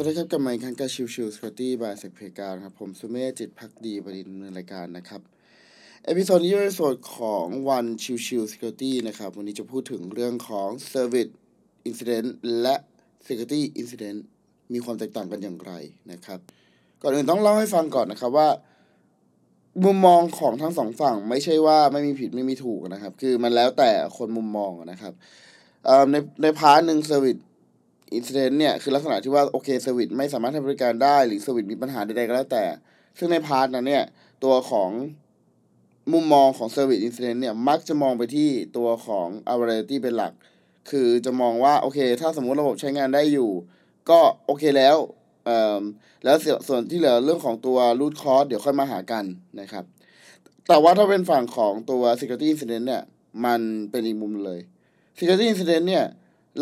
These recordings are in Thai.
สวัสดีครับกลับมาอีกครั้งกับ Chill Chill Security by เซกเพกาครับ ผมสุเมธจิตภักดีบดินทร์ในรายการนะครับ episode นี้เป็นส่วนของวัน Chill Chill Security นะครับ วันนี้จะพูดถึงเรื่องของ Service Incident และ Security Incident มีความแตกต่างกันอย่างไรนะครับ ก่อนอื่นต้องเล่าให้ฟังก่อนนะครับว่า มุมมองของทั้งสองฝั่งไม่ใช่ว่าไม่มีผิดไม่มีถูกนะครับ คือมันแล้วแต่คนมุมมองนะครับในใน part หนึ่ง service incident เนี่ยคือลักษณะที่ว่าโอเค service ไม่สามารถให้บริการได้ หรือ service มีปัญหาใดๆก็แล้วแต่ ซึ่งใน part นั้นเนี่ยตัวของมุมมองของ service incident เนี่ยมักจะมองไปที่ตัวของ availability เป็นหลัก คือจะมองว่าโอเค ถ้าสมมุติระบบใช้งานได้อยู่ ก็โอเคแล้วเอ่อแล้วส่วนส่วนที่เหลือเรื่องของตัว root cause เดี๋ยวค่อยมาหากันนะครับ แต่ว่าถ้าเป็นฝั่งของตัว security incident เนี่ยมันเป็นอีกมุมเลย security incident เนี่ย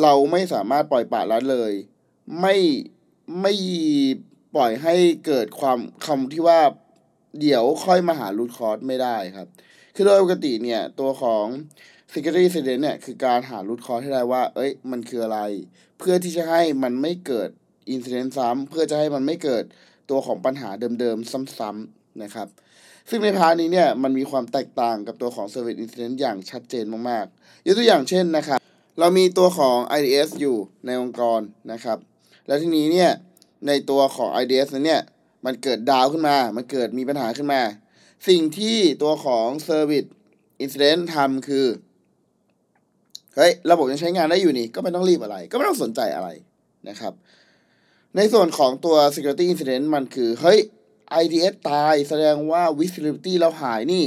เราไม่สามารถปล่อยปละละเลย ไม่ไม่ปล่อยให้เกิดความคำที่ว่าเดี๋ยวค่อยมาหา root cause ไม่ได้ครับ คือโดยปกติเนี่ย ตัวของ security incident เนี่ย คือการหา root cause ให้ได้ว่า เอ้ย มันคืออะไร เพื่อที่จะให้มันไม่เกิด incident ซ้ำเพื่อจะให้มันไม่เกิดตัวของปัญหาเดิมๆ ซ้ำๆนะครับ ซึ่งใน part นี้เนี่ย มันมีความแตกต่างกับตัวของ Service Incident อย่างชัดเจนมากๆยกตัวอย่างเช่นนะครับ เรามีตัวของ IDS อยู่ในองค์กรนะครับ แล้วทีนี้เนี่ยในตัวของ IDS นั้นเนี่ยมันเกิด down ขึ้นมา มันเกิดมีปัญหาขึ้นมา สิ่งที่ตัวของ Service Incident ทำคือ เฮ้ย ระบบยังใช้งานได้อยู่นี่ ก็ไม่ต้องรีบอะไร ก็ไม่ต้องสนใจอะไรนะครับ ในส่วนของตัว Security Incident มันคือ เฮ้ย IDS ตายแสดงว่า visibility เราหายนี่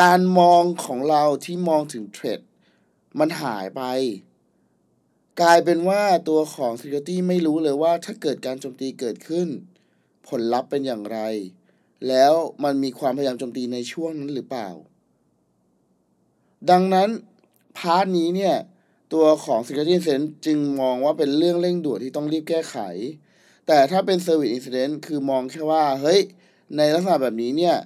การมองของเราที่มองถึงเทรด มันหายไป กลายเป็นว่าตัวของ Security ไม่รู้เลยว่าถ้าเกิดการโจมตีเกิดขึ้น ผลลัพธ์เป็นอย่างไร แล้วมันมีความพยายามโจมตีในช่วงนั้นหรือเปล่า ดังนั้น พาร์ทนี้เนี่ย ตัวของ Security Incident จึงมองว่าเป็นเรื่องเร่งด่วนที่ต้องรีบแก้ไข แต่ถ้าเป็น Service Incident คือมองแค่ว่า เฮ้ย ในลักษณะแบบนี้เนี่ย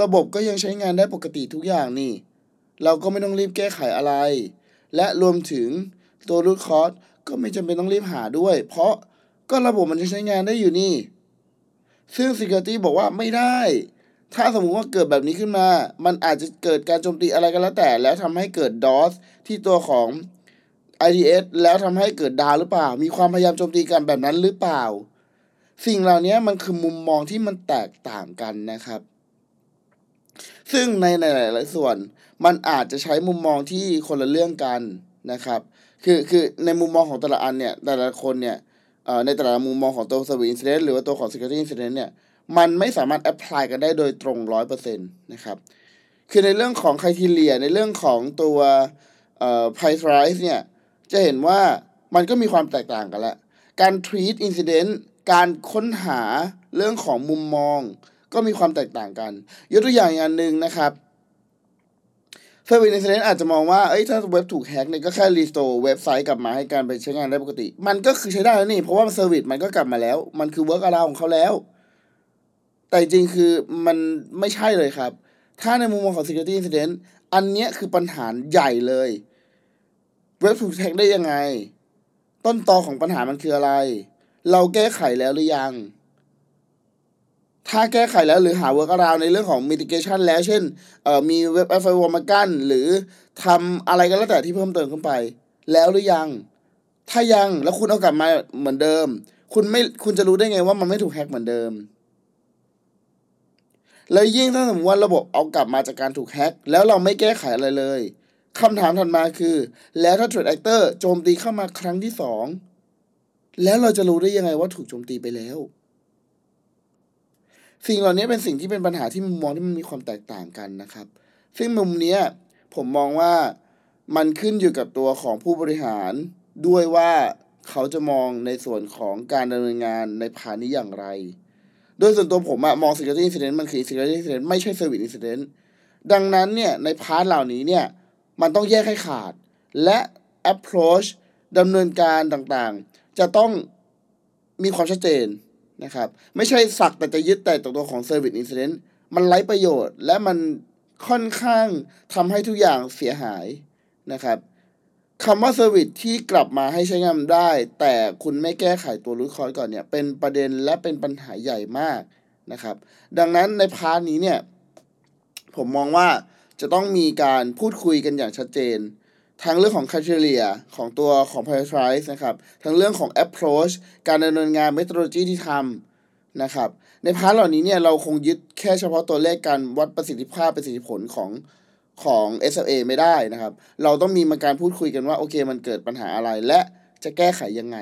ระบบก็ยังใช้งานได้ปกติทุกอย่างนี่เราก็ไม่ต้องรีบแก้ไขอะไร และรวมถึงตัว root cause ก็ไม่จำเป็นต้องรีบหาด้วย เพราะก็ระบบมันจะใช้งานได้อยู่นี่ ซึ่ง Security บอกว่าไม่ได้ ถ้าสมมุติว่าเกิดแบบนี้ขึ้นมา มันอาจจะเกิดการโจมตีอะไรก็แล้วแต่ แล้วทำให้เกิด DOS ที่ตัวของ IDS แล้วทำให้เกิดดาวหรือเปล่า มีความพยายามโจมตีกันแบบนั้นหรือเปล่า สิ่งเหล่านี้มันคือมุมมองที่มันแตกต่างกันนะครับ ซึ่งในหลาย ๆ ส่วน มันอาจจะใช้มุมมองที่คนละเรื่องกันนะครับ คือคือในมุมมองของแต่ละอันเนี่ยแต่ละคนเนี่ยในแต่ละมุมมองของตัว Service Incident หรือว่าตัวของ Security Incident เนี่ยมันไม่สามารถ apply กันได้โดยตรงร้อยเปอร์เซ็นต์นะครับ คือในเรื่องของ criteria ในเรื่องของตัวเอ่อ price rise เนี่ย จะเห็นว่ามันก็มีความแตกต่างกันแล้วการ treat incident การค้นหาเรื่องของมุมมอง ก็มีความแตกต่างกัน ยกตัวอย่างอย่างหนึ่งนะครับ Service Incident อาจจะมองว่า เอ้ย ถ้าเว็บถูกแฮ็กเนี่ยก็แค่ restore เว็บไซต์กลับมาให้การไปใช้งานได้ปกติ มันก็คือใช้ได้แล้วนี่ เพราะว่า Service มันก็กลับมาแล้ว มันคือ work around ของเขาแล้ว แต่จริงคือมันไม่ใช่เลยครับ ถ้าในมุมมองของ Security Incident อันเนี้ยคือปัญหาใหญ่เลย เว็บถูกแท็กได้ยังไง ต้นตอของปัญหามันคืออะไร เราแก้ไขแล้วหรือยัง ถ้าแก้ไขแล้วหรือหา work around ในเรื่องของ mitigation แล้ว เช่นเอ่อมีเว็บ firewall มากั้น หรือทำอะไรก็แล้วแต่ที่เพิ่มเติมขึ้นไป แล้วหรือยัง ถ้ายังแล้วคุณเอากลับมาเหมือนเดิม คุณไม่คุณจะรู้ได้ไงว่ามันไม่ถูกแฮ็กเหมือนเดิม แล้วยิ่งถ้าสมมติว่าระบบเอากลับมาจากการถูกแฮ็กแล้วเราไม่แก้ไขอะไรเลยคำถามถัดมาคือ แล้วถ้า Threat Actor โจมตีเข้ามาครั้งที่สองแล้วเราจะรู้ได้ยังไงว่าถูกโจมตีไปแล้ว สิ่งเหล่านี้เป็นสิ่งที่เป็นปัญหาที่มุมมองที่มันมีความแตกต่างกันนะครับ ซึ่งมุมนี้ผมมองว่ามันขึ้นอยู่กับตัวของผู้บริหารด้วยว่าเขาจะมองในส่วนของการดำเนินงานใน part นี้อย่างไร โดยส่วนตัวผมอะมอง security incident มันคือ security incident ไม่ใช่ service incident ดังนั้นเนี่ยใน part เหล่านี้เนี่ยมันต้องแยกให้ขาด และ approach ดำเนินการต่างๆ จะต้องมีความชัดเจน นะครับ ไม่ใช่สักแต่จะยึดแต่ตัวของ service incident มันไร้ประโยชน์ และมันค่อนข้างทำให้ทุกอย่างเสียหายนะครับคำว่า Service ที่กลับมาให้ใช้งานได้ แต่คุณไม่แก้ไขตัวรูทคอ s ก่อนเนี่ย เป็นประเด็นและเป็นปัญหาใหญ่มากนะครับ ดังนั้นในพาร์ทนี้เนี่ย ผมมองว่าจะต้องมีการพูดคุยกันอย่างชัดเจน ทั้งเรื่องของ criteria ของตัวของ prioritize นะครับ ทั้งเรื่องของ approach การดำเนินงาน methodology ที่ทำนะครับ ใน part เหล่านี้เนี่ยเราคงยึดแค่เฉพาะตัวเลขการวัดประสิทธิภาพประสิทธิผลของของ SLA ไม่ได้นะครับ เราต้องมีมาการพูดคุยกันว่า โอเคมันเกิดปัญหาอะไรและจะแก้ไขยังไง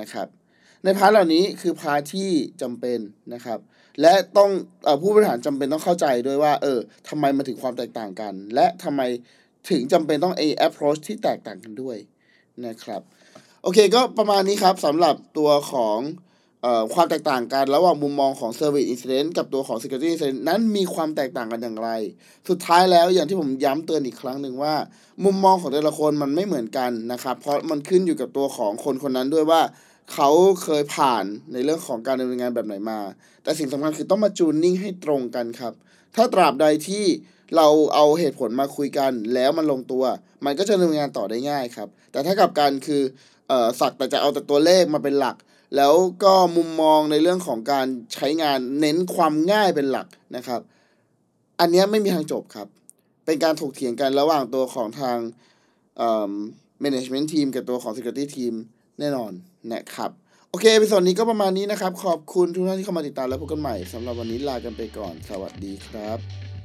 นะครับ ใน part เหล่านี้คือ part ที่จำเป็นนะครับ และต้องอผู้บริหารจำเป็นต้องเข้าใจด้วยว่า เออทำไมมันถึงความแตกต่างกัน และทำไม ถึงจำเป็นต้องไอ approach ที่แตกต่างกันด้วยนะครับ โอเคก็ประมาณนี้ครับสำหรับตัวของออความแตกต่างกันระหว่างมุมมองของ Service Incident กับตัวของ Security Incident นั้นมีความแตกต่างกันอย่างไร สุดท้ายแล้วอย่างที่ผมย้ำเตือนอีกครั้งหนึ่งว่า มุมมองของแต่ละคนมันไม่เหมือนกันนะครับ เพราะมันขึ้นอยู่กับตัวของคนคนนั้นด้วยว่า เขาเคยผ่านในเรื่องของการดำเนินงานแบบไหนมา แต่สิ่งสำคัญคือต้องมาจูนนิ่งให้ตรงกันครับ ถ้าตราบใดที่ เราเอาเหตุผลมาคุยกันแล้วมันลงตัว มันก็จะดำเนินงานต่อได้ง่ายครับ แต่ถ้ากับกันคือเอ่อสักแต่จะเอาแต่ตัวเลขมาเป็นหลัก แล้วก็มุมมองในเรื่องของการใช้งานเน้นความง่ายเป็นหลักนะครับ อันนี้ไม่มีทางจบครับ เป็นการถกเถียงกันระหว่างตัวของทางเอ่อ management team กับตัวของ security team แน่นอนนะครับโอเคในส่วนนี้ก็ประมาณนี้นะครับ ขอบคุณทุกท่านที่เข้ามาติดตามและพบกันใหม่สำหรับวันนี้ลากันไปก่อน สวัสดีครับ